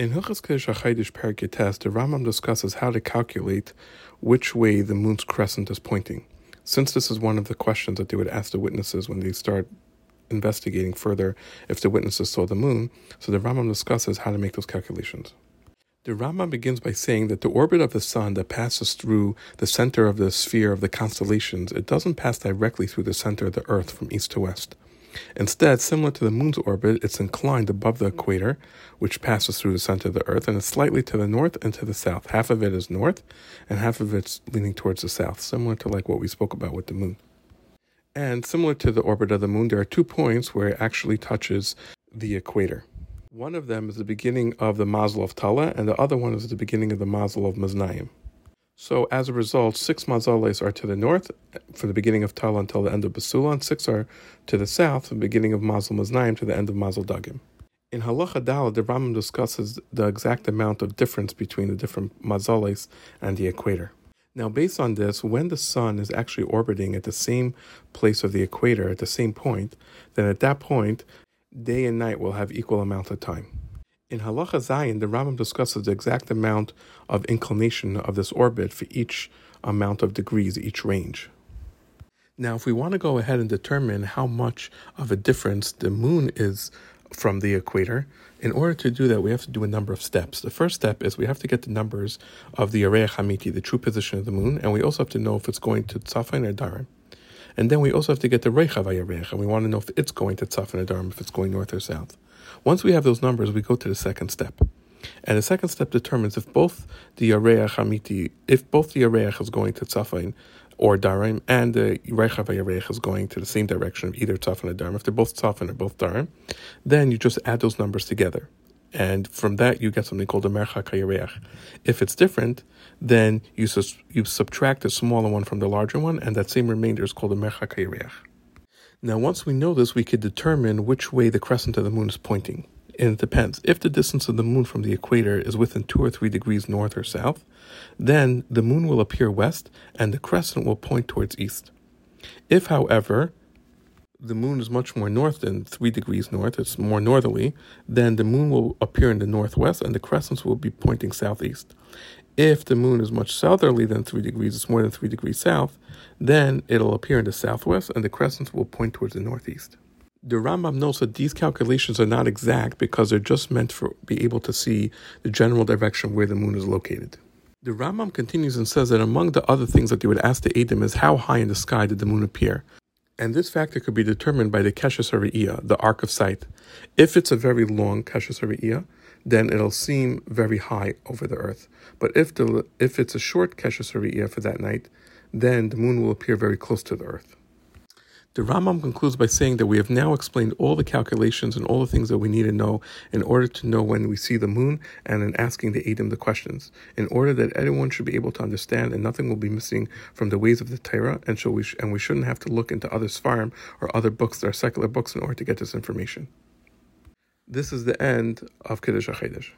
In Hilchas Kiddush HaChodesh Perek the Rambam discusses how to calculate which way the moon's crescent is pointing. Since this is one of the questions that they would ask the witnesses when they start investigating further if the witnesses saw the moon, so the Rambam discusses how to make those calculations. The Rambam begins by saying that the orbit of the sun that passes through the center of the sphere of the constellations, it doesn't pass directly through the center of the earth from east to west. Instead, similar to the moon's orbit, it's inclined above the equator, which passes through the center of the earth, and it's slightly to the north and to the south. Half of it is north, and half of it's leaning towards the south, similar to like what we spoke about with the moon. And similar to the orbit of the moon, there are two points where it actually touches the equator. One of them is the beginning of the mazel of Tala, and the other one is the beginning of the mazel of Maznayim. So as a result, six mazalis are to the north eh, from the beginning of Tala until the end of Basula, and six are to the south from the beginning of Mazel Maznaim to the end of Mazel Dagim. In Halacha Dal, the Rambam discusses the exact amount of difference between the different mazalis and the equator. Now, based on this, when the sun is actually orbiting at the same place of the equator, at the same point, then at that point, day and night will have equal amount of time. In Halacha Zayin, the Rambam discusses the exact amount of inclination of this orbit for each amount of degrees, each range. Now, if we want to go ahead and determine how much of a difference the moon is from the equator, in order to do that, we have to do a number of steps. The first step is we have to get the numbers of the Yareach Hamiti, the true position of the moon, and we also have to know if it's going to Tzafin or Darim. And then we also have to get the HaYareach, and we want to know if it's going to Tzafin or Darim, if it's going north or south. Once we have those numbers, we go to the second step. And the second step determines if both the Yareach Hamiti, if both the Yareach is going to Tzafain or Darim, and the Reichav Yareach is going to the same direction of either Tzafin or Darim, if they're both Tzafin or both Darim, then you just add those numbers together. And from that, you get something called a Merchak HaYareach. If it's different, then you, sus- you subtract the smaller one from the larger one, and that same remainder is called a Merchak HaYareach. Now, once we know this, we could determine which way the crescent of the moon is pointing. And it depends. If the distance of the moon from the equator is within two or three degrees north or south, then the moon will appear west and the crescent will point towards east. If, however, the moon is much more north than three degrees north, it's more northerly, then the moon will appear in the northwest and the crescents will be pointing southeast. If the moon is much southerly than 3 degrees, it's more than 3 degrees south, then it'll appear in the southwest and the crescents will point towards the northeast. The Rambam notes that these calculations are not exact because they're just meant to be able to see the general direction where the moon is located. The Rambam continues and says that among the other things that they would ask the Adam is how high in the sky did the moon appear? And this factor could be determined by the Keshes the arc of sight. If it's a very long Keshes then it'll seem very high over the earth. But if the if it's a short Keshes for that night, then the moon will appear very close to the earth. The Rambam concludes by saying that we have now explained all the calculations and all the things that we need to know in order to know when we see the moon and in asking the Adam the questions, in order that everyone should be able to understand and nothing will be missing from the ways of the Torah, and, we sh- and we shouldn't have to look into other Sfarim or other books that are secular books in order to get this information. This is the end of Kiddush HaChodesh.